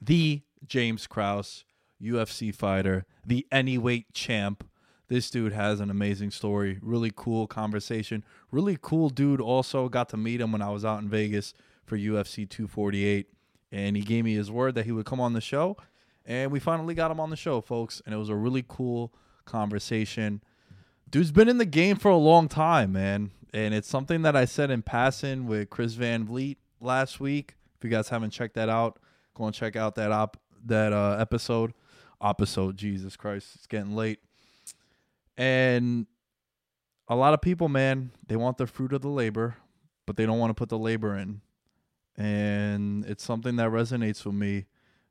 The James Krause, UFC fighter, the Anyweight champ. This dude has an amazing story. Really cool conversation. Really cool dude. Also, got to meet him when I was out in Vegas for UFC 248. And he gave me his word that he would come on the show. And we finally got him on the show, folks. And it was a really cool conversation. Dude's been in the game for a long time, man. And it's something that I said in passing with Chris Van Vliet last week. If you guys haven't checked that out, go and check out that op that uh, episode. Episode, Jesus Christ, it's getting late. And a lot of people, man, they want the fruit of the labor, but they don't want to put the labor in. And it's something that resonates with me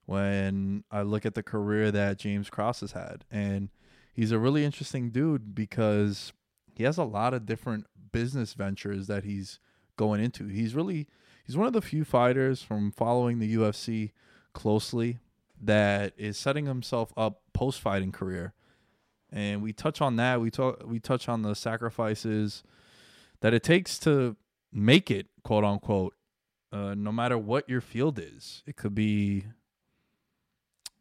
when I look at the career that James Krause has had. And he's a really interesting dude because he has a lot of different business ventures that he's going into. He's really he's one of the few fighters from following the UFC closely that is setting himself up post fighting career. And we touch on that. We talk we touch on the sacrifices that it takes to make it, quote unquote, uh, no matter what your field is. It could be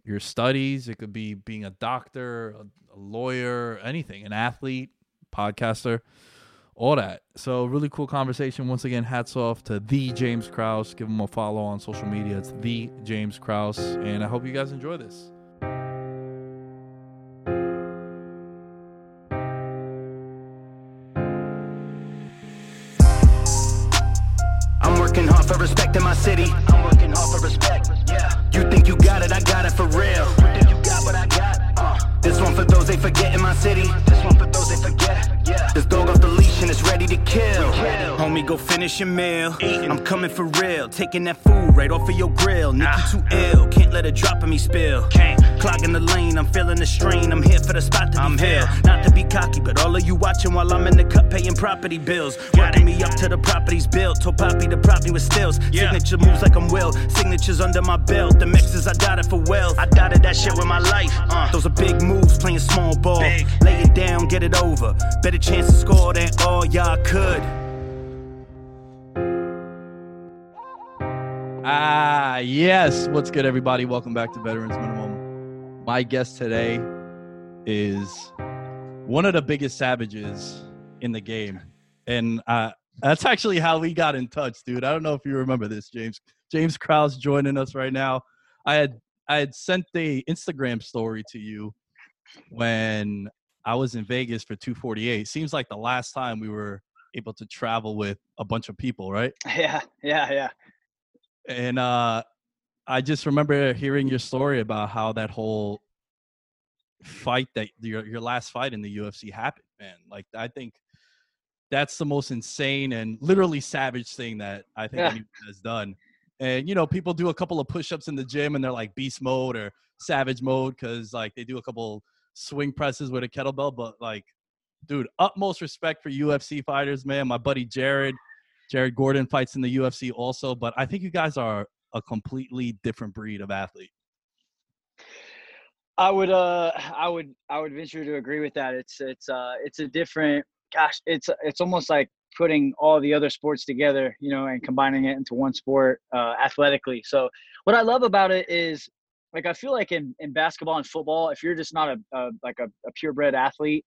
your studies, it could be being a doctor, a, a lawyer, anything, an athlete, podcaster all that. So really cool conversation. Once again, hats off to the James Krause. Give him a follow on social media. It's the James Krause, and I hope you guys enjoy this. I'm working hard for respect in my city. I'm working hard for respect. Yeah. You think you got it? I got it for real. You think you got what I got? Uh. This one for those they forget in my city. This one for those they forget. Yeah. This dog off the leash and it's ready to kill. Homie, go finish your meal. I'm coming for real. Taking that food right off of your grill. Nikki too ill. Can't let a drop of me spill. Clogging the lane. I'm feeling the strain. I'm here for the spot to be I'm here. Not to be cocky, but all of you watching while I'm in the cut paying property bills. Working me up to the properties built. Told Poppy to prop me with stills. Signature moves like I'm Will. Signatures under my belt. The mixes I dotted for wealth. I dotted that shit with my life. Uh, those are big moves playing small ball. Lay it down, get it over. Better chance to score than all y'all could. Ah, yes. What's good, everybody? Welcome back to Veterans Minimum. My guest today is one of the biggest savages in the game. and uh, that's actually how we got in touch, dude. I don't know if you remember this, James. James Krause joining us right now. I had I had sent the Instagram story to you when I was in Vegas for 248. Seems like the last time we were able to travel with a bunch of people, right? Yeah, yeah, yeah. And uh I just remember hearing your story about how that whole fight that your your last fight in the UFC happened, man. Like I think that's the most insane and literally savage thing that I think Yeah. anyone has done. And you know, people do a couple of push-ups in the gym and they're like beast mode or savage mode because like they do a couple swing presses with a kettlebell. But like, dude, utmost respect for UFC fighters, man. My buddy Jared, Jared Gordon fights in the UFC also, but I think you guys are a completely different breed of athlete. I would uh I would I would venture to agree with that. It's it's uh it's a different gosh, it's it's almost like putting all the other sports together, you know, and combining it into one sport uh athletically. So what I love about it is like I feel like in, in basketball and football, if you're just not a, a like a, a purebred athlete,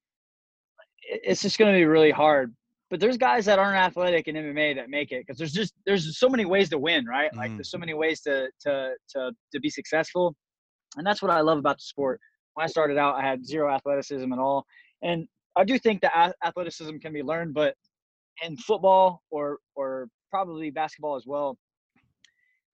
it's just going to be really hard. But there's guys that aren't athletic in MMA that make it because there's just there's so many ways to win, right? Like Mm. there's so many ways to to to to be successful, and that's what I love about the sport. When I started out, I had zero athleticism at all, and I do think that athleticism can be learned, but in football or or probably basketball as well,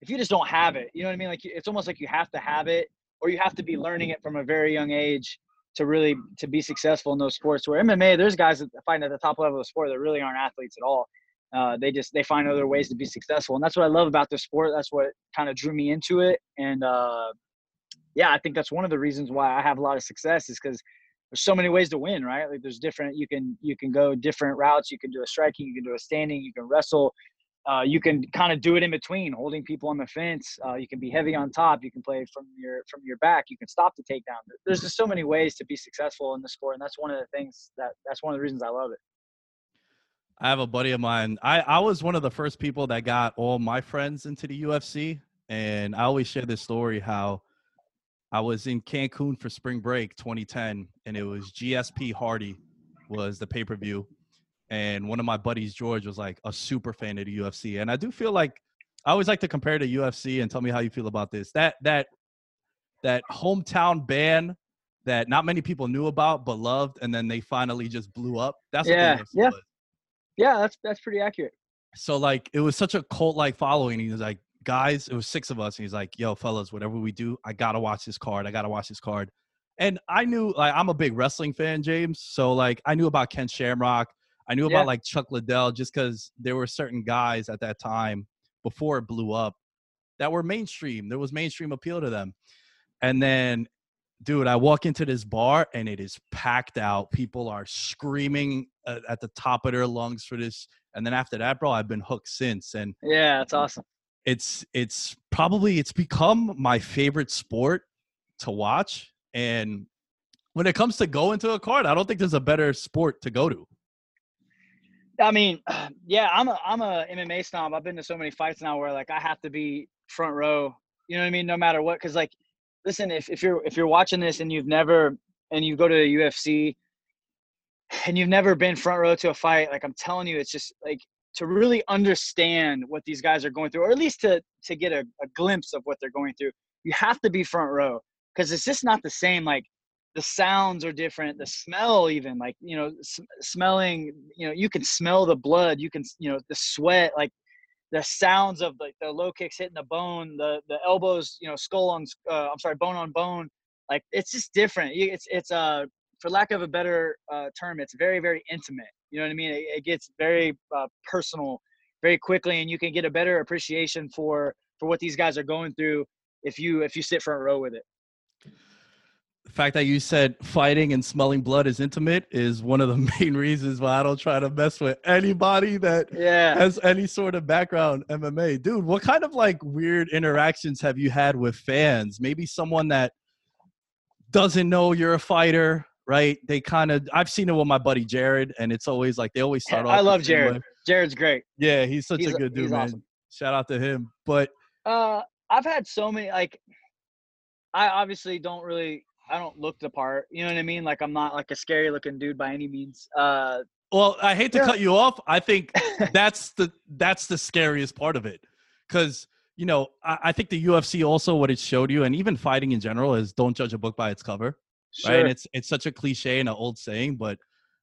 if you just don't have it, you know what I mean? Like it's almost like you have to have it, or you have to be learning it from a very young age to really to be successful in those sports. Where MMA, there's guys that fight at the top level of the sport that really aren't athletes at all. Uh, they just they find other ways to be successful, and that's what I love about the sport. That's what kind of drew me into it, and uh, yeah, I think that's one of the reasons why I have a lot of success is because there's so many ways to win, right? Like there's different you can you can go different routes. You can do a striking, you can do a standing, you can wrestle. Uh, you can kind of do it in between, holding people on the fence. Uh, you can be heavy on top. You can play from your from your back. You can stop the takedown. There's just so many ways to be successful in the sport, and that's one of the things that that's one of the reasons I love it. I have a buddy of mine. I, I was one of the first people that got all my friends into the UFC. And I always share this story how I was in Cancun for spring break 2010, and it was GSP Hardy was the pay per view. And one of my buddies, George, was like a super fan of the UFC. And I do feel like I always like to compare to UFC and tell me how you feel about this. That that that hometown band that not many people knew about but loved, and then they finally just blew up. That's Yeah, what the yeah. was Yeah, that's that's pretty accurate. so like it was such a cult like following. He was like, guys, it was six of us. And he's like, yo, fellas, whatever we do, I gotta watch this card. I gotta watch this card. And I knew like I'm a big wrestling fan, James. So like I knew about Ken Shamrock. I knew Yeah. about like Chuck Liddell just because there were certain guys at that time before it blew up that were mainstream. There was mainstream appeal to them. And then dude, I walk into this bar and it is packed out. People are screaming at, the top of their lungs for this. And then after that, bro, I've been hooked since. And Yeah, that's awesome. it's it's probably it's become my favorite sport to watch. And when it comes to going to a card, I don't think there's a better sport to go to. I mean, yeah, I'm a I'm a MMA snob. I've been to so many fights now where like I have to be front row. You know what I mean? No matter what, because like, listen, if if you're if you're watching this and you've never and you go to the UFC and you've never been front row to a fight, like I'm telling you, it's just like to really understand what these guys are going through, or at least to to get a, a glimpse of what they're going through. You have to be front row because it's just not the same. Like the sounds are different the smell even like you know smelling you know you can smell the blood you can you know the sweat like the sounds of like the low kicks hitting the bone the the elbows you know skull on uh, i'm sorry bone on bone like it's just different it's it's uh for lack of a better uh, term it's very very intimate you know what i mean? It, it gets very uh, personal very quickly and you can get a better appreciation for for what these guys are going through if you if you sit front row with it The fact that you said fighting and smelling blood is intimate is one of the main reasons why I don't try to mess with anybody that yeah has any sort of background MMA. Dude, what kind of like weird interactions have you had with fans? Maybe someone that doesn't know you're a fighter, right? They kind of I've seen it with my buddy Jared, and it's always like they always start off. I love Jared. Jared's great. Yeah, he's such He's a a- good dude, man. awesome. Shout out to him. But Uh, I've had so many like, I obviously don't really, I don't look the part. You know what I mean? Like I'm not like a scary looking dude by any means. Uh, Well, I hate to Yeah. cut you off. I think that's the that's the scariest part of it, because you know I, I think the UFC also what it showed you, and even fighting in general, is don't judge a book by its cover, right? And it's it's such a cliche and an old saying, but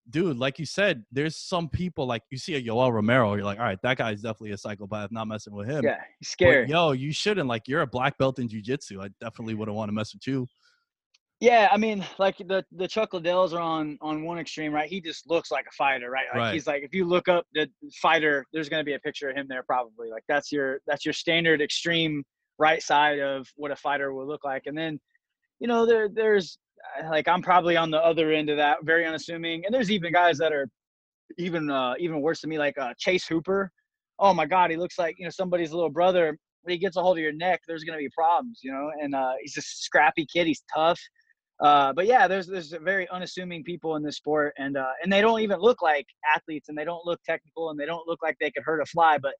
dude, like you said, there's some people like you see a Yoel Romero, you're like, all right, that guy's definitely a psychopath. Not messing with him. yeah, he's But, yo, you shouldn't. Like, you're a black belt in jujitsu. I definitely wouldn't want to mess with you. Yeah, I mean, like the the Chuck Liddells are on on one extreme, right? He just looks like a fighter, right? Like Right. he's like, if you look up the fighter, there's gonna be a picture of him there probably. Like that's your that's your standard extreme right side of what a fighter will look like. And then, you know, there there's like I'm probably on the other end of that, very unassuming. And there's even guys that are even uh even worse than me, like uh Chase Hooper. Oh my God, he looks like you know somebody's little brother. When he gets a hold of your neck, there's gonna be problems, you know. And uh, he's a scrappy kid. He's tough. Uh, but yeah, there's there's very unassuming people in this sport, and uh, and they don't even look like athletes, and they don't look technical, and they don't look like they could hurt a fly. But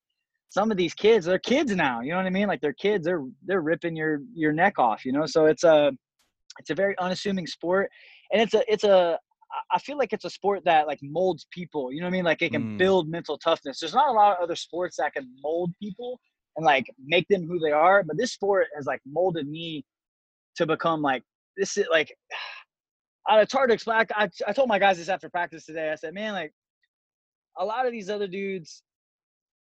some of these kids, they're kids now. You know what I mean? Like they're kids. They're they're ripping your your neck off. You know, so it's a it's a very unassuming sport, and it's a it's a I feel like it's a sport that like molds people. You know what I mean? Like it can Mm. build mental toughness. There's not a lot of other sports that can mold people and like make them who they are, but this sport has like molded me to become like this is like uh, it's hard to explain. I, I told my guys this after practice today. I said, man, like a lot of these other dudes,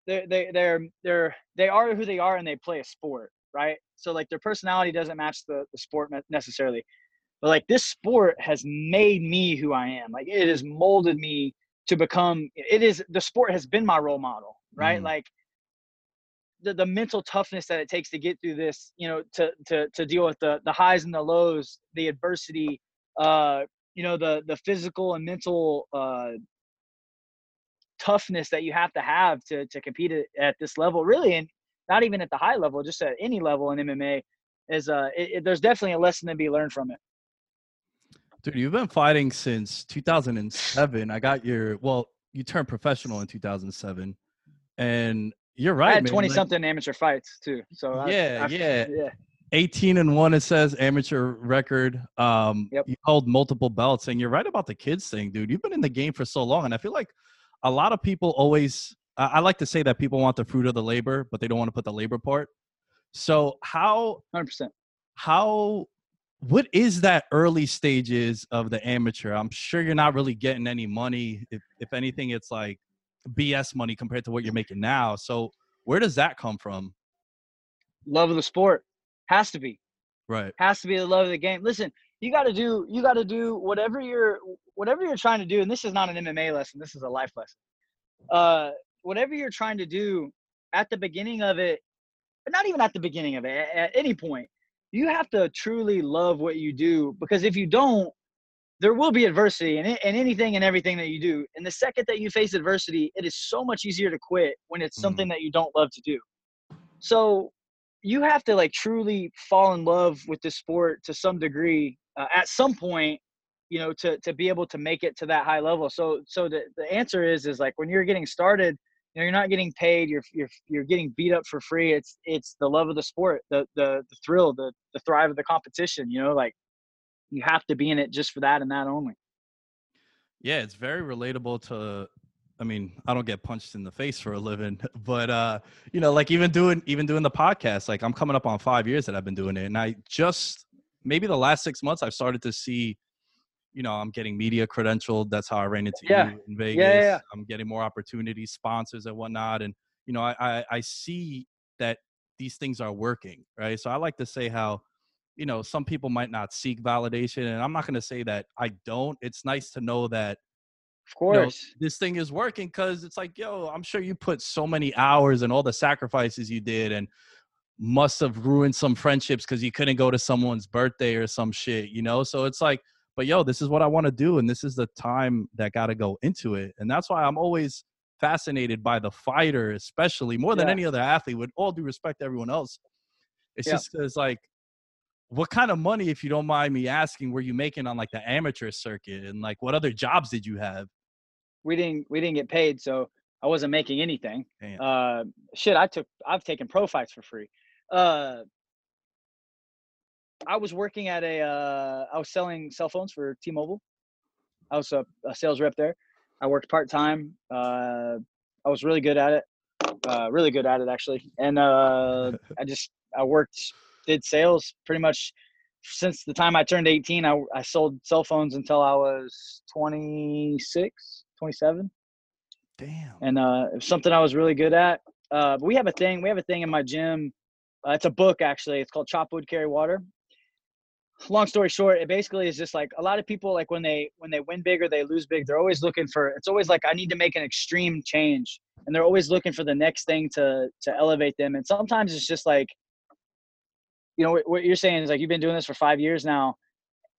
they're they they're they're they are who they are and they play a sport, right? So like their personality doesn't match the the sport necessarily, but like this sport has made me who I am. Like it has molded me to become. It is the sport has been my role model, right? Mm. Like the, the mental toughness that it takes to get through this, you know, to to to deal with the the highs and the lows, the adversity, uh, you know, the the physical and mental uh toughness that you have to have to to compete at, this level, really, and not even at the high level, just at any level in MMA, is uh, it, it- there's definitely a lesson to be learned from it. Dude, you've been fighting since 2007. I got your, well, you turned professional in 2007. And you're right. I had twenty like, something amateur fights too, so I- Yeah, I- yeah. yeah. 18 and 1 it says amateur record um Yep. you hold multiple belts and you're right about the kids thing dude you've been in the game for so long and i feel like a lot of people always i I like to say that people want the fruit of the labor but they don't want to put the labor part so how Hundred percent. how what is that early stages of the amateur i'm sure you're not really getting any money if, if anything it's like bs money compared to what you're making now so where does that come from Love of the sport has to be. right has to be the love of the game. Listen, you got to do you got to do whatever you're whatever you're trying to do. And this is not an MMA lesson. This is a life lesson. Uh, whatever you're trying to do at the beginning of it, but not even at the beginning of it. At, at any point, you have to truly love what you do because if you don't, there will be adversity in, it, in anything and everything that you do. And the second that you face adversity, it is so much easier to quit when it's Mhm. something that you don't love to do. So you have to like truly fall in love with the sport to some degree uh, at some point you know to to be able to make it to that high level so so the, the answer is is like when you're getting started you know you're not getting paid you're you're you're getting beat up for free it's it's the love of the sport the the, the thrill the the thrive of the competition you know like you have to be in it just for that and that only Yeah, it's very relatable to I mean, I don't get punched in the face for a living, but uh, you know, like even doing even doing the podcast, like I'm coming up on 5 years that I've been doing it and I just maybe the last 6 months I've started to see you know, I'm getting media credentialed. That's how I ran into Yeah. you in Vegas. yeah, yeah. I'm getting more opportunities, sponsors and whatnot. And, you know, I, I, I see that these things are working, right? So I like to say how, you know, some people might not seek validation. And I'm not going to say that I don't. It's nice to know that of you know, course this thing is working because it's like, yo, I'm sure you put so many hours and all the sacrifices you did and must have ruined some friendships because you couldn't go to someone's birthday or some shit, you know? So it's like, but yo, this is what I want to do. And this is the time that got to go into it. And that's why I'm always fascinated by the fighter, especially more than Yeah. any other athlete, with all due respect to everyone else. It's Yeah. just because, like, what kind of money, if you don't mind me asking, were you making on like the amateur circuit? And like, what other jobs did you have? we didn't we didn't get paid so i wasn't making anything Damn. uh shit i took i've taken pro fights for free uh i was working at a uh i was selling cell phones for t-mobile i was a, a sales rep there I worked part time. Uh, I was really good at it, uh, really good at it actually, and uh, I just I worked, did sales pretty much since the time I turned 18. I I sold cell phones until I was 26, 27, Damn. and uh, it was something I was really good at. Uh, but we have a thing. We have a thing in my gym. Uh, it's a book actually. It's called Chop Wood Carry Water long story short it basically is just like a lot of people like when they when they win big or they lose big they're always looking for it's always like i need to make an extreme change and they're always looking for the next thing to to elevate them and sometimes it's just like you know what, you're saying is like you've been doing this for five years now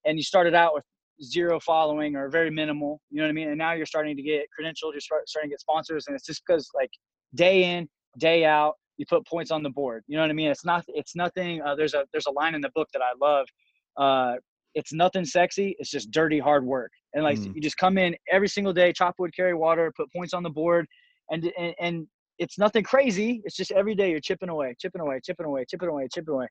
and you started out with zero following or very minimal you know what i mean and now you're starting to get credentialed you're start, starting to get sponsors and it's just because like day in day out you put points on the board you know what i mean it's not it's nothing uh, there's a there's a line in the book that i love uh, it's nothing sexy. It's just dirty hard work. And like Mm. you just come in every single day, chop wood, carry water, put points on the board, and and, and it's nothing crazy. It's just every day you're chipping away, chipping away, chipping away, chipping away, chipping away.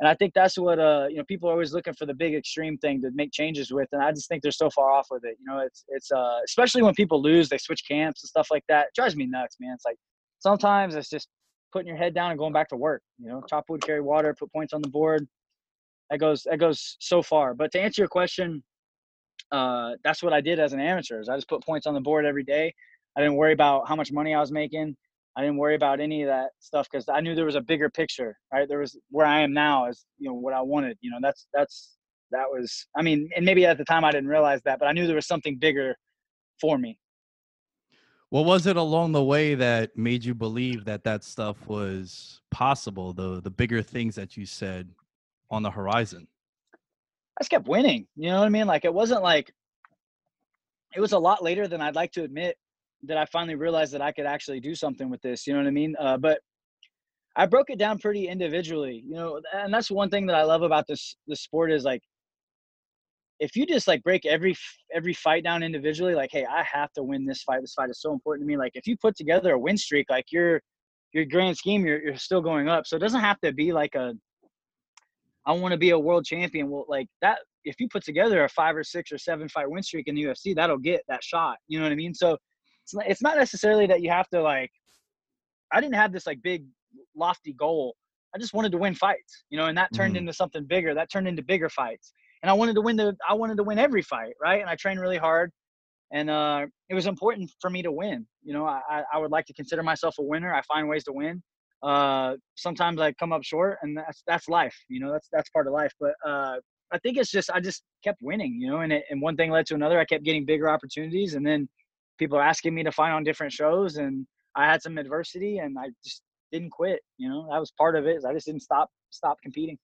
And I think that's what uh you know people are always looking for the big extreme thing to make changes with, and I just think they're so far off with it. You know, it's it's uh especially when people lose, they switch camps and stuff like that. It drives me nuts, man. It's like sometimes it's just putting your head down and going back to work. You know, chop wood, carry water, put points on the board that goes that goes so far. But to answer your question, uh, that's what I did as an amateur. Is I just put points on the board every day. I didn't worry about how much money I was making. I didn't worry about any of that stuff because I knew there was a bigger picture. Right, there was where I am now is you know what I wanted. You know, that's that's that was. I mean, and maybe at the time I didn't realize that, but I knew there was something bigger for me. What was it along the way that made you believe that that stuff was possible? The the bigger things that you said on the horizon. I just kept winning. You know what I mean? Like it wasn't like it was a lot later than I'd like to admit that I finally realized that I could actually do something with this. You know what I mean? Uh, but I broke it down pretty individually. You know, and that's one thing that I love about this the sport is like if you just like break every every fight down individually, like hey, I have to win this fight. This fight is so important to me. Like if you put together a win streak, like your your grand scheme, you're you're still going up. So it doesn't have to be like a I want to be a world champion. Well, like that, if you put together a five or six or seven fight win streak in the UFC, that'll get that shot. You know what I mean? So it's not, it's not necessarily that you have to like. I didn't have this like big lofty goal. I just wanted to win fights, you know, and that turned Mhm. into something bigger. That turned into bigger fights, and I wanted to win the. I wanted to win every fight, right? And I trained really hard, and uh, it was important for me to win. You know, I I- I would like to consider myself a winner. I find ways to win uh sometimes i come up short and that's that's life you know that's that's part of life but uh i think it's just i just kept winning you know and it, and one thing led to another i kept getting bigger opportunities and then people are asking me to fight on different shows and i had some adversity and i just didn't quit you know that was part of it. i just didn't stop stop competing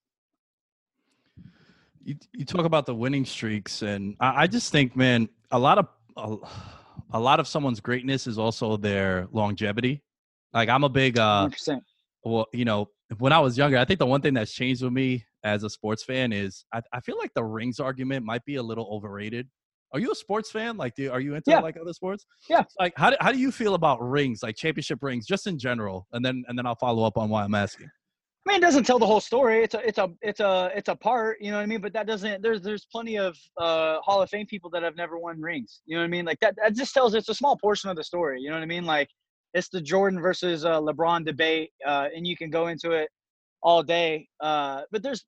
You you talk about the winning streaks, and I, I just think, man, a lot of a, a lot of someone's greatness is also their longevity. Like I'm a big uh 100% well, you know, when I was younger, I think the one thing that's changed with me as a sports fan is I, I feel like the rings argument might be a little overrated. Are you a sports fan? Like, do, are you into Yeah. like other sports? Yeah. Like, how do, how do you feel about rings, like championship rings, just in general? And then and then I'll follow up on why I'm asking. I mean, it doesn't tell the whole story. It's a, it's a, it's a, it's a part. You know what I mean? But that doesn't. There's, there's plenty of uh, Hall of Fame people that have never won rings. You know what I mean? Like that. That just tells it's a small portion of the story. You know what I mean? Like it's the Jordan versus uh, LeBron debate, uh, and you can go into it all day. Uh, but there's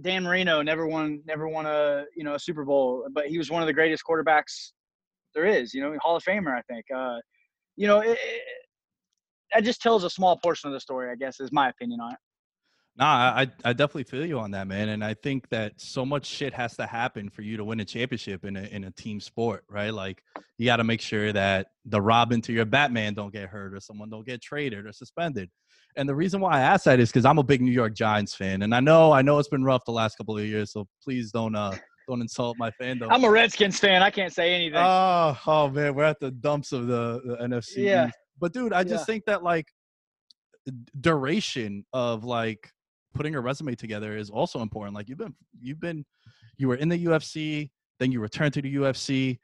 Dan Marino never won, never won a you know a Super Bowl, but he was one of the greatest quarterbacks there is. You know, Hall of Famer, I think. Uh, you know, it, it, that just tells a small portion of the story. I guess is my opinion on it. Nah, I I definitely feel you on that, man. And I think that so much shit has to happen for you to win a championship in a in a team sport, right? Like you got to make sure that the Robin to your Batman don't get hurt or someone don't get traded or suspended. And the reason why I ask that is because I'm a big New York Giants fan, and I know I know it's been rough the last couple of years. So please don't uh don't insult my fandom. I'm a Redskins fan. I can't say anything. Oh, oh man, we're at the dumps of the, the NFC. Yeah. But dude, I just Yeah. think that like duration of like putting a resume together is also important. Like you've been you've been you were in the UFC, then you returned to the UFC,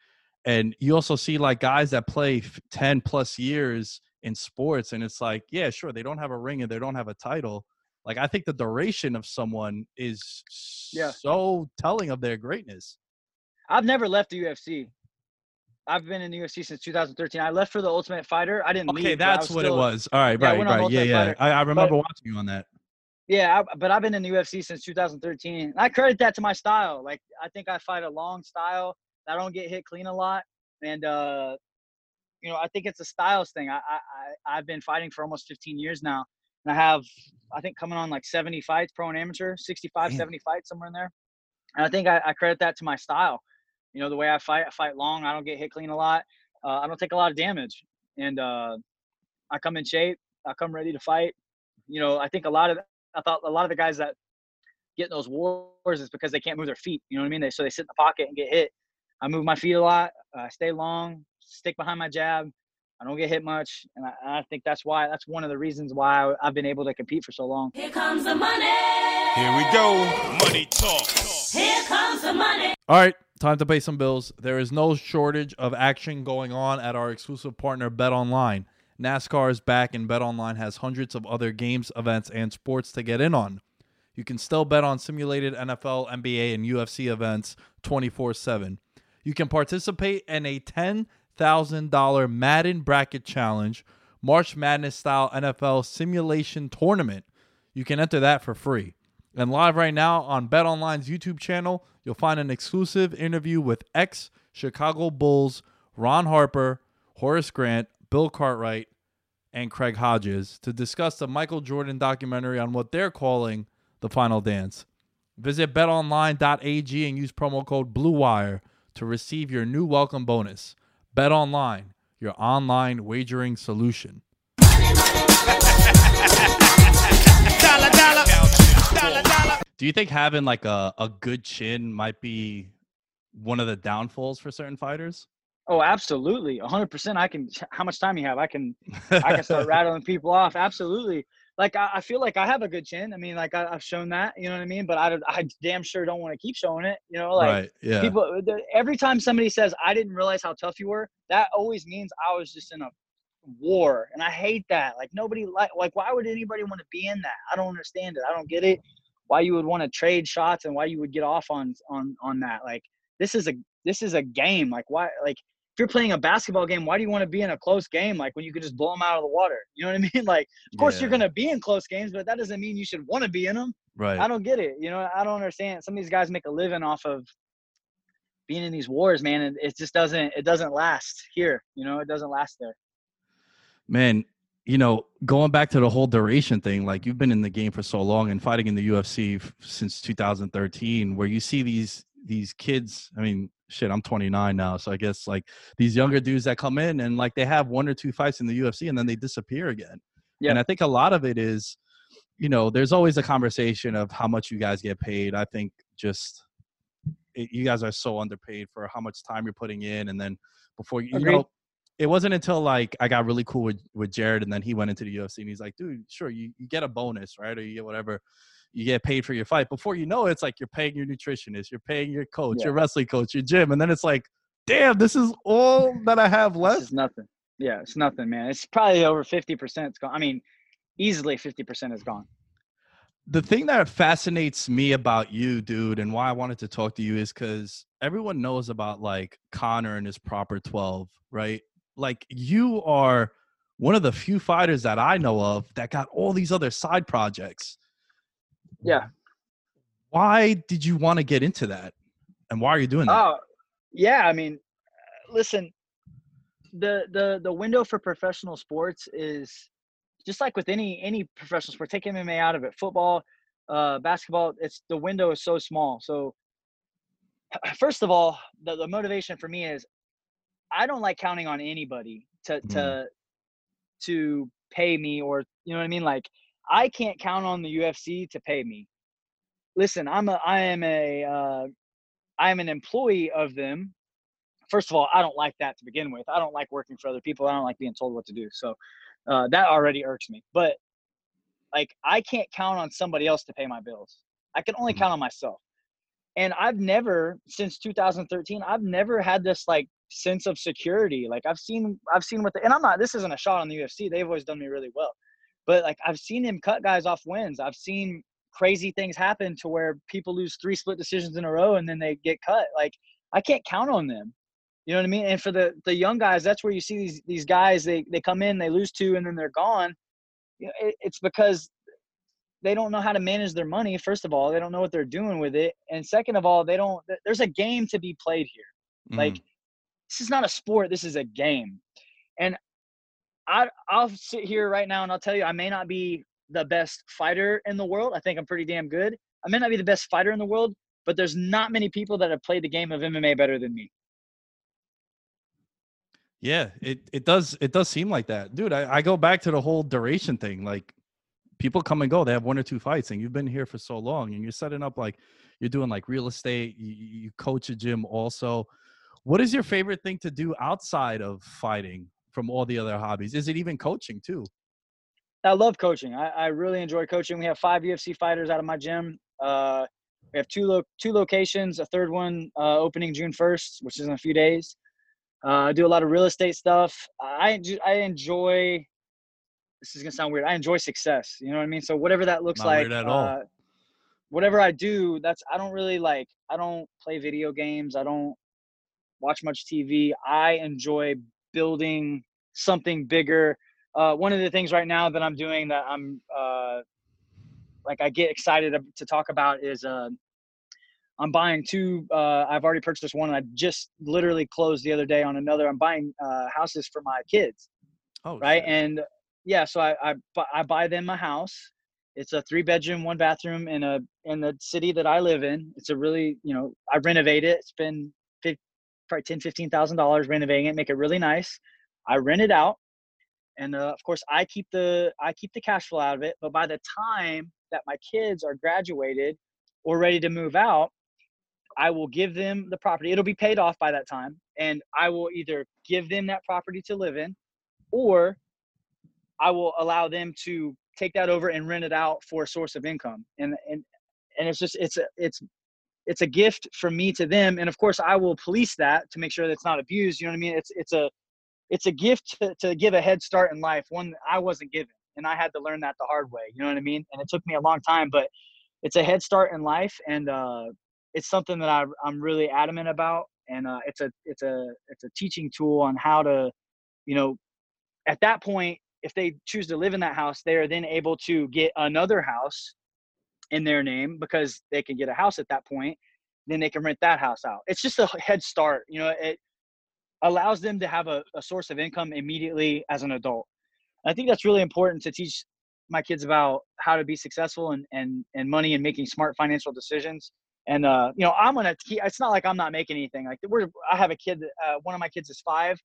and you also see like guys that play 10 plus years in sports and it's like, yeah, sure, they don't have a ring and they don't have a title. Like I think the duration of someone is Yeah. so telling of their greatness. I've never left the UFC. I've been in the UFC since 2013. I left for the Ultimate Fighter. I didn't Okay, leave. but I that's what still- it was. All right, Yeah, right, right. Yeah, yeah. I, I remember watching you on that. Yeah, I, but I've been in the UFC since 2013. And I credit that to my style. Like I think I fight a long style. I don't get hit clean a lot, and uh, you know I think it's a styles thing. I, I I- I've been fighting for almost 15 years now, and I have I think coming on like 70 fights, pro and amateur, 65, Damn. 70 fights somewhere in there. And I think I, I credit that to my style. You know the way I fight. I fight long. I don't get hit clean a lot. Uh, I don't take a lot of damage, and uh, I come in shape. I come ready to fight. You know I think a lot of I thought a lot of the guys that get in those wars is because they can't move their feet. You know what I mean? They, so they sit in the pocket and get hit. I move my feet a lot. Uh, I stay long, stick behind my jab. I don't get hit much, and I, I think that's why. That's one of the reasons why I, I've been able to compete for so long. Here comes the money. Here we go. Money talk. Here comes the money. All right, time to pay some bills. There is no shortage of action going on at our exclusive partner, Bet Online. NASCAR is back, and BetOnline has hundreds of other games, events, and sports to get in on. You can still bet on simulated NFL, NBA, and UFC events 24 7. You can participate in a $10,000 Madden Bracket Challenge, March Madness style NFL simulation tournament. You can enter that for free. And live right now on BetOnline's YouTube channel, you'll find an exclusive interview with ex Chicago Bulls Ron Harper, Horace Grant, Bill Cartwright, and Craig Hodges to discuss the Michael Jordan documentary on what they're calling the final dance. Visit betonline.ag and use promo code BLUEWIRE to receive your new welcome bonus. Bet Online, your online wagering solution. Do you think having like a, a good chin might be one of the downfalls for certain fighters? Oh, absolutely, 100%. I can. How much time you have? I can. I can start rattling people off. Absolutely. Like I, I feel like I have a good chin. I mean, like I, I've shown that. You know what I mean? But I, I damn sure don't want to keep showing it. You know, like right. Yeah. people. Uh, the- Every time somebody says I didn't realize how tough you were, that always means I was just in a war, and I hate that. Like nobody like like why would anybody want to be in that? I don't understand it. I don't get it. Why you would want to trade shots and why you would get off on on on that? Like this is a this is a game. Like why like if you're playing a basketball game, why do you want to be in a close game? Like when you could just blow them out of the water. You know what I mean? Like of course you're gonna be in close games, but that doesn't mean you should want to be in them. Right. I don't get it. You know, I don't understand. Some of these guys make a living off of being in these wars, man, and it just doesn't it doesn't last here. You know, it doesn't last there. man, you know, going back to the whole duration thing, like you've been in the game for so long and fighting in the UFC f- since 2013, where you see these these kids. I mean, shit, I'm 29 now, so I guess like these younger dudes that come in and like they have one or two fights in the UFC and then they disappear again. Yeah. And I think a lot of it is, you know, there's always a conversation of how much you guys get paid. I think just it, you guys are so underpaid for how much time you're putting in, and then before you, you know, it wasn't until like I got really cool with with Jared, and then he went into the UFC, and he's like, dude, sure, you, you get a bonus, right, or you get whatever, you get paid for your fight. Before you know, it, it's like you're paying your nutritionist, you're paying your coach, Yeah. your wrestling coach, your gym, and then it's like, damn, this is all that I have This left. is nothing. Yeah, it's nothing, man. It's probably over fifty percent. It's gone. I mean, easily fifty percent is gone. the thing that fascinates me about you, dude, and why I wanted to talk to you is because everyone knows about like Conor and his proper 12, right? Like you are one of the few fighters that I know of that got all these other side projects. Yeah. Why did you want to get into that? And why are you doing that? Oh, yeah. I mean, uh, listen, the the the window for professional sports is just like with any any professional sport. Take MMA out of it, football, uh, basketball. It's the window is so small. So, first of all, the, the motivation for me is I don't like counting on anybody to Mm. to to pay me or you know what I mean. Like I can't count on the UFC to pay me. Listen, I'm a I am a uh, I am an employee of them. First of all, I don't like that to begin with. I don't like working for other people. I don't like being told what to do. So uh, that already irks me. But like, I can't count on somebody else to pay my bills. I can only Mhm. count on myself. And I've never, since 2013, I've never had this like sense of security. Like I've seen, I've seen what the, and I'm not. This isn't a shot on the UFC. They've always done me really well. But like I've seen him cut guys off wins. I've seen crazy things happen to where people lose three split decisions in a row and then they get cut. Like I can't count on them. You know what I mean? And for the the young guys, that's where you see these these guys. They they come in, they lose two, and then they're gone. You know, it, it's because they don't know how to manage their money. First of all, they don't know what they're doing with it, and second of all, they don't. There's a game to be played here. Mm. Like this is not a sport. This is a game, and I I'll sit here right now and I'll tell you I may not be the best fighter in the world. I think I'm pretty damn good. I may not be the best fighter in the world, but there's not many people that have played the game of MMA better than me. Yeah, it it does it does seem like that, dude. I, I go back to the whole duration thing. Like people come and go. They have one or two fights, and you've been here for so long, and you're setting up like you're doing like real estate. You, you coach a gym also. What is your favorite thing to do outside of fighting from all the other hobbies? Is it even coaching too? I love coaching. I, I really enjoy coaching. We have five UFC fighters out of my gym. Uh, we have two lo- two locations. A third one uh, opening June first, which is in a few days. Uh, I do a lot of real estate stuff. I enjoy, I enjoy. This is gonna sound weird. I enjoy success. You know what I mean? So whatever that looks Not like, uh, whatever I do, that's I don't really like. I don't play video games. I don't watch much TV. I enjoy building something bigger. Uh, one of the things right now that I'm doing that I'm uh, like I get excited to- talk about is uh, I'm buying two. Uh, I've already purchased one, and I just literally closed the other day on another. I'm buying uh, houses for my kids, Oh, right? shit. And yeah, so I, I I buy them a house. It's a three bedroom, one bathroom in a in the city that I live in. It's a really you know I renovate it. It's been probably ten fifteen thousand dollars renovating it, make it really nice. I rent it out, and uh, of course I keep the I keep the cash flow out of it. But by the time that my kids are graduated or ready to move out, I will give them the property. It'll be paid off by that time, and I will either give them that property to live in, or I will allow them to take that over and rent it out for a source of income. And and and it's just it's it's it's a gift from me to them. And of course, I will police that to make sure that it's not abused. You know what I mean? It's it's a it's a gift to, to give a head start in life, one I wasn't given, and I had to learn that the hard way. You know what I mean? And it took me a long time, but it's a head start in life, and uh, it's something that I, I'm really adamant about. And uh, it's a it's a it's a teaching tool on how to, you know, at that point, if they choose to live in that house, they are then able to get another house in their name because they can get a house at that point. Then they can rent that house out. It's just a head start. You know, it allows them to have a, a source of income immediately as an adult. I think that's really important to teach my kids about how to be successful and and and money and making smart financial decisions. And uh, you know, I'm gonna. It's not like I'm not making anything. Like we're. I have a kid. Uh, one of my kids is five,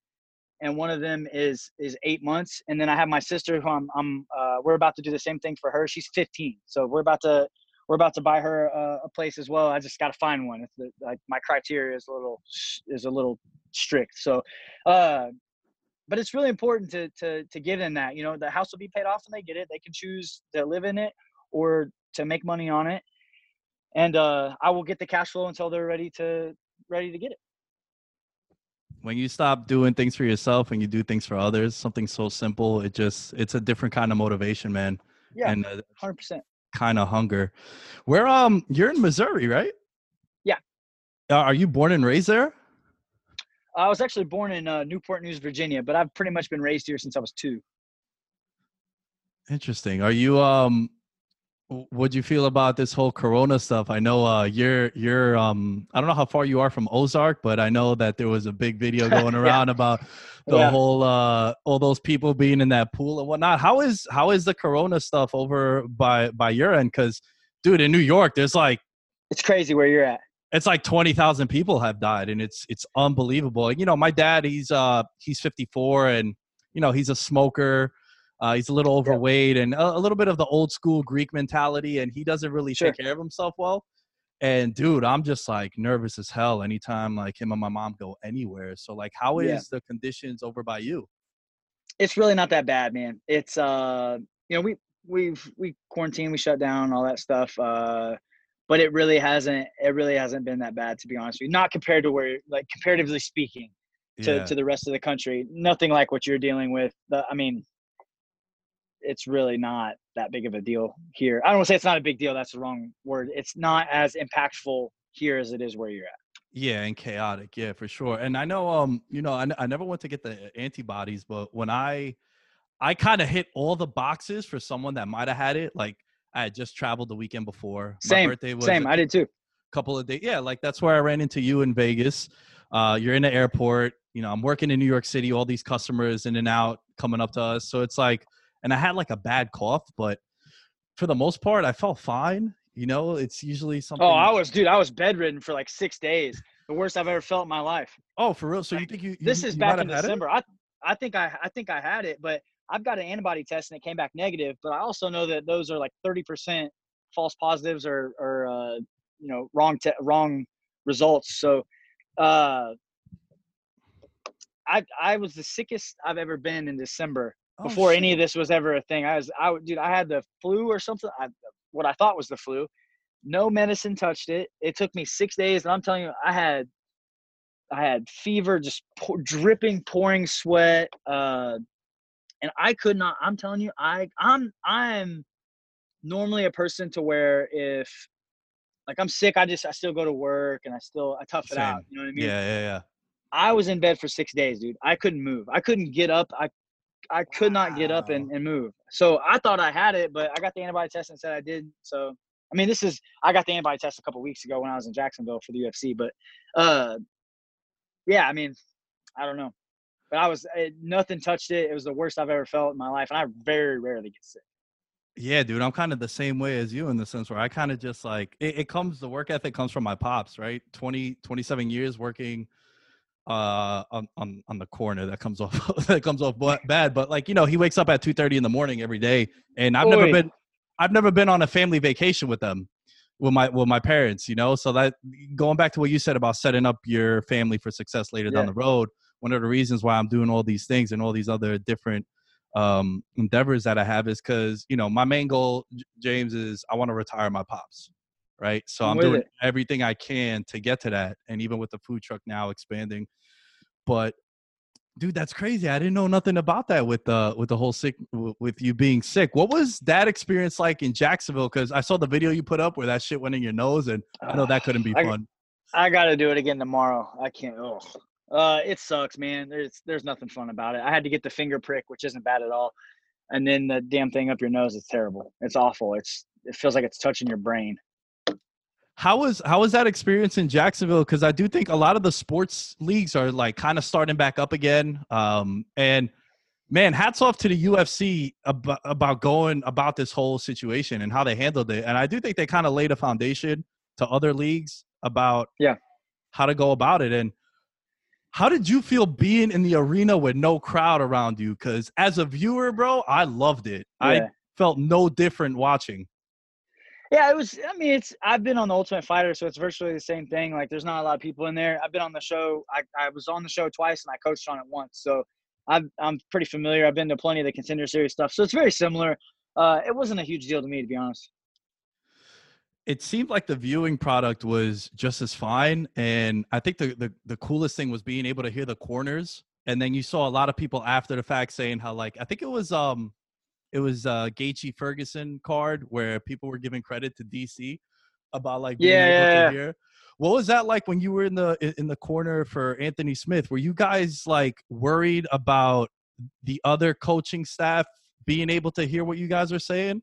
and one of them is is eight months. And then I have my sister, who I'm. I'm. Uh, we're about to do the same thing for her. She's 15, so we're about to. We're about to buy her a, a place as well. I just got to find one. It's the, like my criteria is a little is a little strict. So, uh, but it's really important to to to give them that. You know, the house will be paid off when they get it. They can choose to live in it or to make money on it, and uh, I will get the cash flow until they're ready to ready to get it. When you stop doing things for yourself and you do things for others, something so simple, it just it's a different kind of motivation, man. Yeah, And uh, hundred percent. kind of hunger. Where um you're in Missouri, right? Yeah. Uh, are you born and raised there? I was actually born in uh, Newport News, Virginia, but I've pretty much been raised here since I was two. Interesting. Are you um what'd you feel about this whole corona stuff? I know uh you're you're um I don't know how far you are from Ozark, but I know that there was a big video going Yeah. around about the Yeah. whole uh all those people being in that pool and whatnot. How is how is the corona stuff over by by your end? Cause dude, in New York, there's like It's crazy where you're at. it's like 20,000 people have died and it's it's unbelievable. You know, my dad, he's uh he's 54 and you know, he's a smoker. Uh, he's a little overweight and a, a little bit of the old school Greek mentality and he doesn't really Sure. take care of himself well. And dude, I'm just like nervous as hell anytime like him and my mom go anywhere. So like how is Yeah. the conditions over by you? It's really not that bad, man. It's uh, you know, we we've we quarantined, we shut down, all that stuff. Uh, but it really hasn't. It really hasn't been that bad, to be honest with you. Not compared to where, like, comparatively speaking, to, Yeah. to the rest of the country. Nothing like what you're dealing with. The, I mean, it's really not that big of a deal here. I don't want to say it's not a big deal. That's the wrong word. It's not as impactful here as it is where you're at. Yeah, and chaotic. Yeah, for sure. And I know, um, you know, I, n- I never went to get the antibodies, but when I, I kind of hit all the boxes for someone that might have had it. Like I had just traveled the weekend before. Same, My birthday was same. a I did too. couple of days. Yeah, like that's where I ran into you in Vegas. Uh, you're in the airport. You know, I'm working in New York City. All these customers in and out coming up to us. So it's like, and I had like a bad cough, but for the most part, I felt fine. You know, it's usually something. Oh, I was, dude. I was bedridden for like six days. The worst I've ever felt in my life. Oh, for real? So you think you? This is you back in? December. I, I think I, I think I had it, but I've got an antibody test and it came back negative. But I also know that those are like thirty percent false positives or, or uh, you know, wrong, te- wrong results. So, uh, I, I was the sickest I've ever been in December Oh, before any of this was ever a thing. I was, I dude, I had the flu or something. I, what I thought was the flu. No medicine touched it. It took me six days, and I'm telling you, I had, I had fever, just pour, dripping, pouring sweat, uh, and I could not. I'm telling you, I, I'm, I'm normally a person to where if, like, I'm sick, I just, I still go to work and I still, I tough it out. You know what I mean? Yeah, yeah, yeah. I was in bed for six days, dude. I couldn't move. I couldn't get up. I I could not get up and, and move. So I thought I had it, but I got the antibody test and said I did. So I mean, this is I got the antibody test a couple weeks ago when I was in Jacksonville for the UFC. But uh, yeah, I mean, I don't know, but I was it, nothing touched it. It was the worst I've ever felt in my life, and I very rarely get sick. Yeah, dude, I'm kind of the same way as you in the sense where I kind of just like it, it comes the work ethic comes from my pops, right? 20 27 years working uh on on, on the corner that comes off that comes off bad but like you know he wakes up at 2 30 in the morning every day and i've never been i've never been on a family vacation with them with my with my parents you know? So that going back to what you said about setting up your family for success later down the road one of the reasons why i'm doing all these things and all these other different um endeavors that i have is because you know my main goal james is i want to retire my pops right so I'm i'm doing it. everything i can to get to that and even with the food truck now expanding but dude that's crazy i didn't know nothing about that with the with the whole sick with you being sick what was that experience like in jacksonville because i saw the video you put up where that shit went in your nose and i know that couldn't be I- fun I got to do it again tomorrow. I can't. Oh, uh, it sucks, man. There's there's nothing fun about it. I had to get the finger prick, which isn't bad at all, and then the damn thing up your nose. is terrible. It's awful. It's it feels like it's touching your brain. How was how was that experience in jacksonville? Because i do think a lot of the sports leagues are like kind of starting back up again. Um and man hats off to the ufc about, about going about this whole situation and how they handled it. And i do think they kind of laid a foundation to other leagues about Yeah. how to go about it. And how did you feel being in the arena with no crowd around you? Because as a viewer bro i loved it. I felt no different watching Yeah, it was. I mean, it's. I've been on the Ultimate Fighter, so it's virtually the same thing. Like, there's not a lot of people in there. I've been on the show. I, I was on the show twice, and I coached on it once, so I'm I'm pretty familiar. I've been to plenty of the Contender Series stuff, so it's very similar. Uh, it wasn't a huge deal to me, to be honest. it seemed like the viewing product was just as fine and i think the, the the coolest thing was being able to hear the corners and then you saw a lot of people after the fact saying how like i think it was um it was uh Gaethje Ferguson card where people were giving credit to DC about like being Yeah, able to hear. What was that like when you were in the in- the corner for Anthony Smith? Were you guys like worried about the other coaching staff being able to hear what you guys are saying?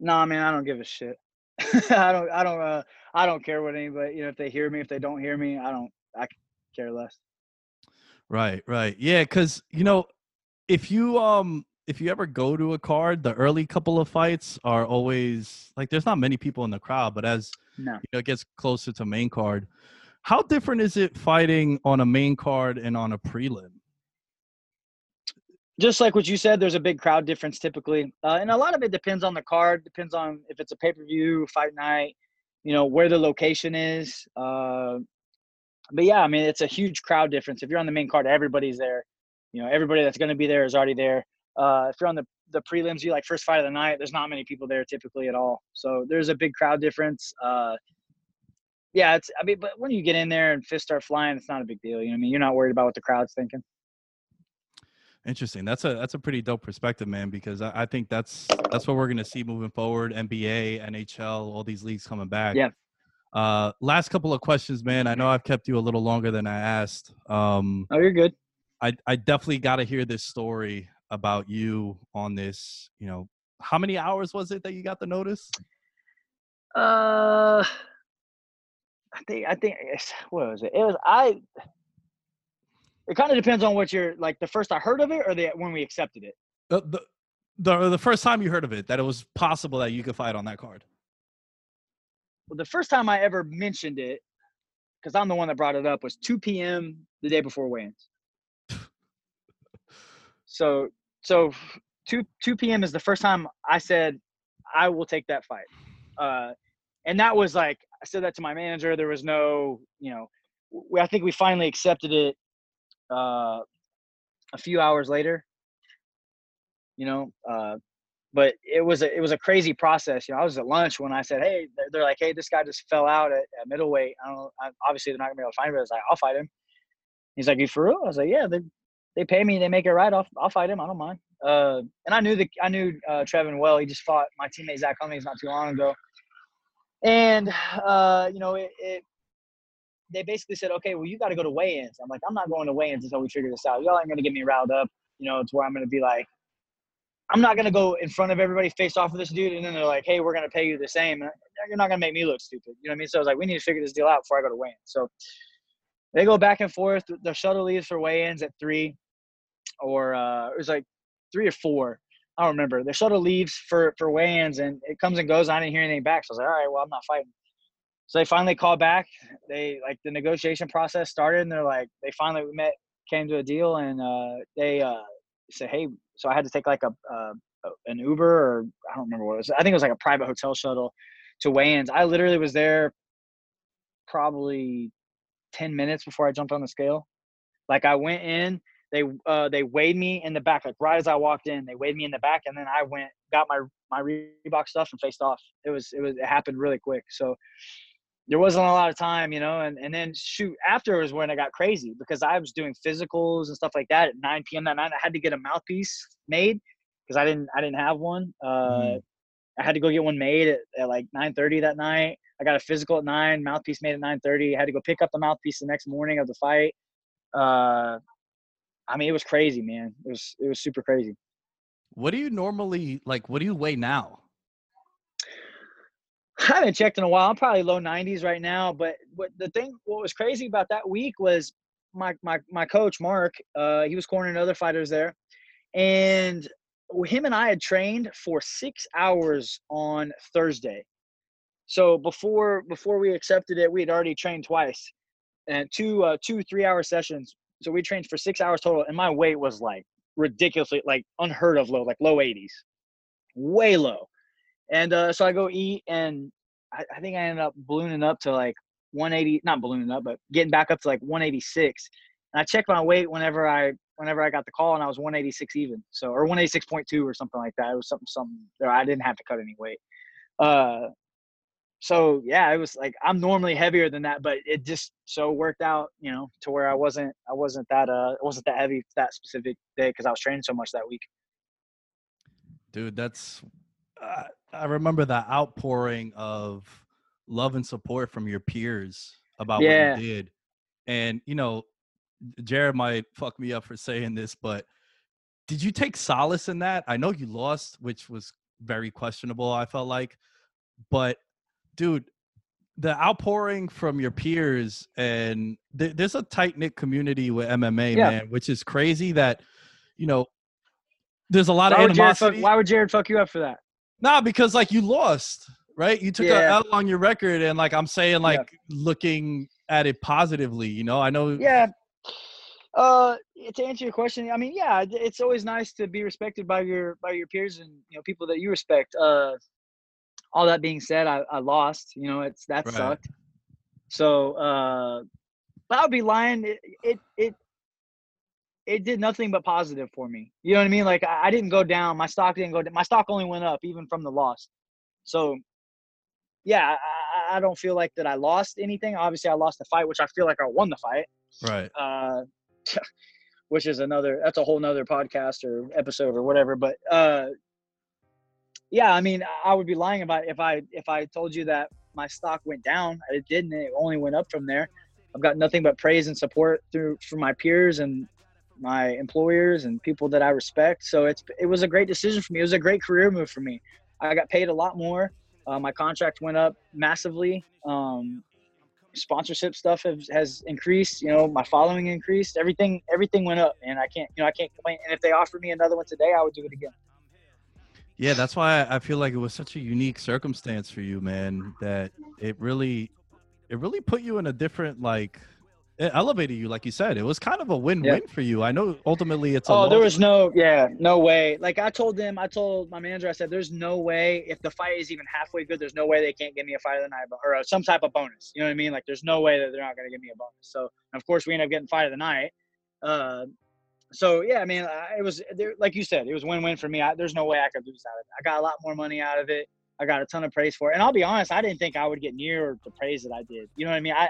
Nah, man, I don't give a shit. I don't. I don't. Uh, I don't care what anybody. You know, if they hear me, if they don't hear me, I don't. I care less. Right, right. Yeah, cuz you know, if you um if you ever go to a card, the early couple of fights are always like there's not many people in the crowd, but as No. you know, it gets closer to main card. How different is it fighting on a main card and on a prelim? just like what you said, there's a big crowd difference typically, uh, and a lot of it depends on the card. Depends on if it's a pay per view fight night, you know where the location is. Uh, but yeah, I mean it's a huge crowd difference. If you're on the main card, everybody's there. You know, everybody that's going to be there is already there. Uh, if you're on the the prelims, you like first fight of the night. There's not many people there typically at all. So there's a big crowd difference. Uh, yeah, it's. I mean, but when you get in there and fists start flying, it's not a big deal. You know, what I mean, you're not worried about what the crowd's thinking. Interesting. That's a that's a pretty dope perspective, man. Because I, I think that's that's what we're gonna see moving forward. NBA, NHL, all these leagues coming back. Yeah. Uh, last couple of questions, man. I know I've kept you a little longer than I asked. Um, Oh, you're good. I I definitely got to hear this story about you on this. You know, how many hours was it that you got the notice? Uh, I think I think it's, what was it? It was I. It kind of depends on what you're like. The first I heard of it, or the when we accepted it. The, the the the first time you heard of it that it was possible that you could fight on that card. Well, the first time I ever mentioned it, because I'm the one that brought it up, was 2 p.m. the day before weigh-ins. so so 2 2 p.m. is the first time I said I will take that fight. Uh, and that was like I said that to my manager. There was no, you know, we, I think we finally accepted it uh, a few hours later. You know, uh, but it was a it was a crazy process. You know, I was at lunch when I said, "Hey," they're, like, "Hey, this guy just fell out at, at middleweight. I don't obviously, they're not gonna be able to find him." I was like, "I'll fight him." He's like, "You for real?" I was like, "Yeah, they they pay me, they make it right. I'll I'll fight him. I don't mind." Uh, and I knew the I knew uh, Trevin well. He just fought my teammate Zak Cummings not too long ago, and uh, you know it, it. They basically said, "Okay, well, you got to go to weigh-ins." I'm like, "I'm not going to weigh-ins until we figure this out. Y'all ain't gonna get me riled up, you know, to where I'm gonna be like, I'm not gonna go in front of everybody, face off with this dude, and then they're like, "Hey, we're gonna pay you the same." You're not gonna make me look stupid. You know what I mean? So I was like, "We need to figure this deal out before I go to weigh-ins." So they go back and forth. The shuttle leaves for weigh-ins at three, or uh, it was like three or four. I don't remember. The shuttle leaves for for weigh-ins, and it comes and goes. I didn't hear anything back, so I was like, "All right, well, I'm not fighting." So they finally call back. They like the negotiation process started, and they're like, they finally met, came to a deal, and uh, they uh, said, "Hey." So I had to take like a uh, an Uber, or I don't remember what it was. I think it was like a private hotel shuttle to weigh-ins. I literally was there probably ten minutes before I jumped on the scale. Like I went in, they uh, they weighed me in the back, like right as I walked in, they weighed me in the back, and then I went, got my my Reebok stuff and faced off. It was it was it happened really quick. So there wasn't a lot of time, you know, and, and then shoot after was when I got crazy because I was doing physicals and stuff like that at 9 p.m. that night. I had to get a mouthpiece made because I didn't I didn't have one. Uh, Mhm. I had to go get one made at, at like 9:30 that night. I got a physical at nine, mouthpiece made at 9:30. I had to go pick up the mouthpiece the next morning of the fight. Uh, I mean, it was crazy, man. It was it was super crazy. What do you normally like? What do you weigh now? I haven't checked in a while. I'm probably low 90s right now. But what the thing, what was crazy about that week was my my my coach Mark. Uh, he was cornering other fighters there, and him and I had trained for six hours on Thursday. So before before we accepted it, we had already trained twice, and two uh, two three hour sessions. So we trained for six hours total, and my weight was like ridiculously like unheard of low, like low 80s, way low. And uh, so I go eat, and I, I think I ended up ballooning up to like 180, not ballooning up, but getting back up to like 186. And I checked my weight whenever I whenever I got the call, and I was 186 even, so or 186.2 or something like that. It was something something there. I didn't have to cut any weight. Uh, so yeah, it was like I'm normally heavier than that, but it just so worked out, you know, to where I wasn't I wasn't that uh I wasn't that heavy that specific day because I was training so much that week. Dude, that's uh, I remember that outpouring of love and support from your peers about Yeah. what you did. And you know, Jared might fuck me up for saying this, but did you take solace in that? I know you lost, which was very questionable, I felt like. But dude, the outpouring from your peers and th- there's a tight knit community with MMA, Yeah. man, which is crazy that you know there's a lot Why of would, fuck, animosity. why would Jared fuck you up for that? Nah, because like you lost, right? You took Yeah. a L on your record, and like I'm saying, like looking at it positively. You know, I know. Yeah. Uh, to answer your question, I mean, yeah, it's always nice to be respected by your by your peers and you know people that you respect. Uh, all that being said, I, I lost. You know, it's that Right. sucked. So, uh, but I would be lying. It, it it it did nothing but positive for me. You know what I mean? Like I, I didn't go down. My stock didn't go down. My stock only went up even from the loss. So, yeah, I, I- I don't feel like that I lost anything. Obviously, I lost the fight, which I feel like I won the fight Right. uh, which is another that's a whole nother podcast or episode or whatever but uh yeah i mean i would be lying about if i if i told you that my stock went down. It didn't. It only went up from there. I've got nothing but praise and support through from my peers and my employers and people that I respect. So it's it was a great decision for me. It was a great career move for me. I got paid a lot more. Uh, my contract went up massively. Um, sponsorship stuff has, has increased. You know, my following increased. Everything everything went up, and I can't you know I can't complain. And if they offered me another one today, I would do it again. Yeah, that's why I feel like it was such a unique circumstance for you, man. That it really, it really put you in a different like it elevated you, like you said. It was kind of a win-win for you. I know ultimately it's a Oh, there was no, yeah, no way. Like I told them, I told my manager, I said, "There's no way if the fight is even halfway good, there's no way they can't give me a fight of the night or uh, some type of bonus." You know what I mean? Like there's no way that they're not going to give me a bonus. So of course we end up getting fight of the night. Uh, so yeah, I mean, I, it was there, like you said, it was win-win for me. I, there's no way I could lose out of it. I got a lot more money out of it. I got a ton of praise for it, and I'll be honest, I didn't think I would get near the praise that I did. You know what I mean? I, I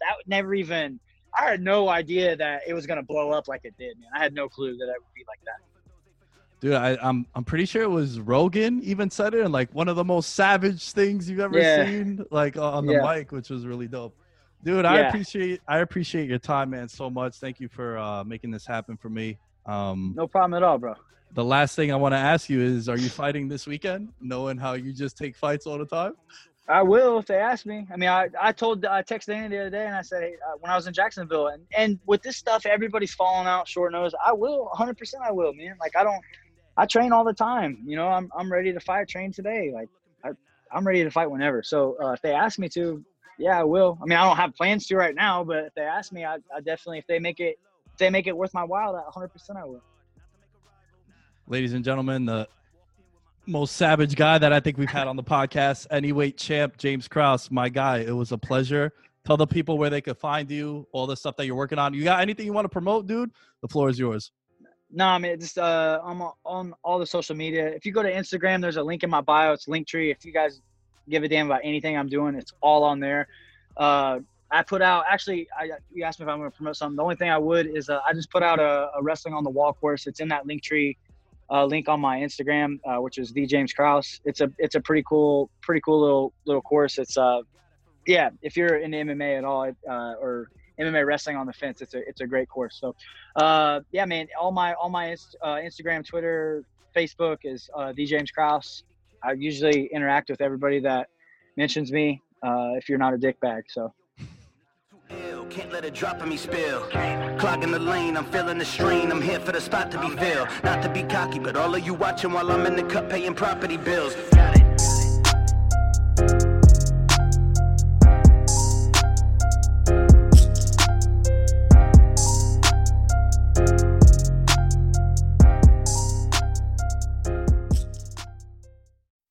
that would never even. I had no idea that it was going to blow up like it did, man. I had no clue that it would be like that. dude. I, I'm I'm pretty sure it was Rogan even said it, and like one of the most savage things you've ever Yeah. seen, like on the Yeah. mic, which was really dope. Dude, I appreciate I appreciate your time, man, so much. Thank you for uh, making this happen for me. Um, No problem at all, bro. the last thing I want to ask you is, are you fighting this weekend? Knowing how you just take fights all the time. I will if they ask me. I mean, I, I told I texted Andy the other day and I said, hey, uh, when I was in Jacksonville, and, and with this stuff, everybody's falling out short nose. I will, 100. percent I will, man. Like I don't, I train all the time. You know, I'm I'm ready to fight. Train today. Like I, I'm ready to fight whenever. So uh, if they ask me to, yeah, I will. I mean, I don't have plans to right now, but if they ask me, I, I definitely, if they make it, if they make it worth my while, that 100 percent I will. ladies and gentlemen, the most savage guy that I think we've had on the podcast, any weight champ, James Krause, my guy. It was a pleasure. Tell the people where they could find you, all the stuff that you're working on. You got anything you want to promote, dude? The floor is yours. No, I mean, just uh, I'm on all the social media. If you go to Instagram, there's a link in my bio. It's Linktree. If you guys give a damn about anything I'm doing, it's all on there. Uh, I put out actually. I, you asked me if I'm going to promote something. The only thing I would is uh, I just put out a, a wrestling on the wall course. It's in that Linktree uh, link on my Instagram, uh, which is the James Krause. It's a it's a pretty cool pretty cool little little course. It's uh yeah, if you're in MMA at all uh, or MMA wrestling on the fence, it's a it's a great course. So uh, yeah, man, all my all my uh, Instagram, Twitter, Facebook is uh, the James Krause. I usually interact with everybody that mentions me. Uh, if you're not a dickbag, so Can't let it drop on me spill. Clogging the lane, I'm feeling the strain. I'm here for the spot to be filled. Not to be cocky, but all of you watching while I'm in the cup paying property bills. Got it.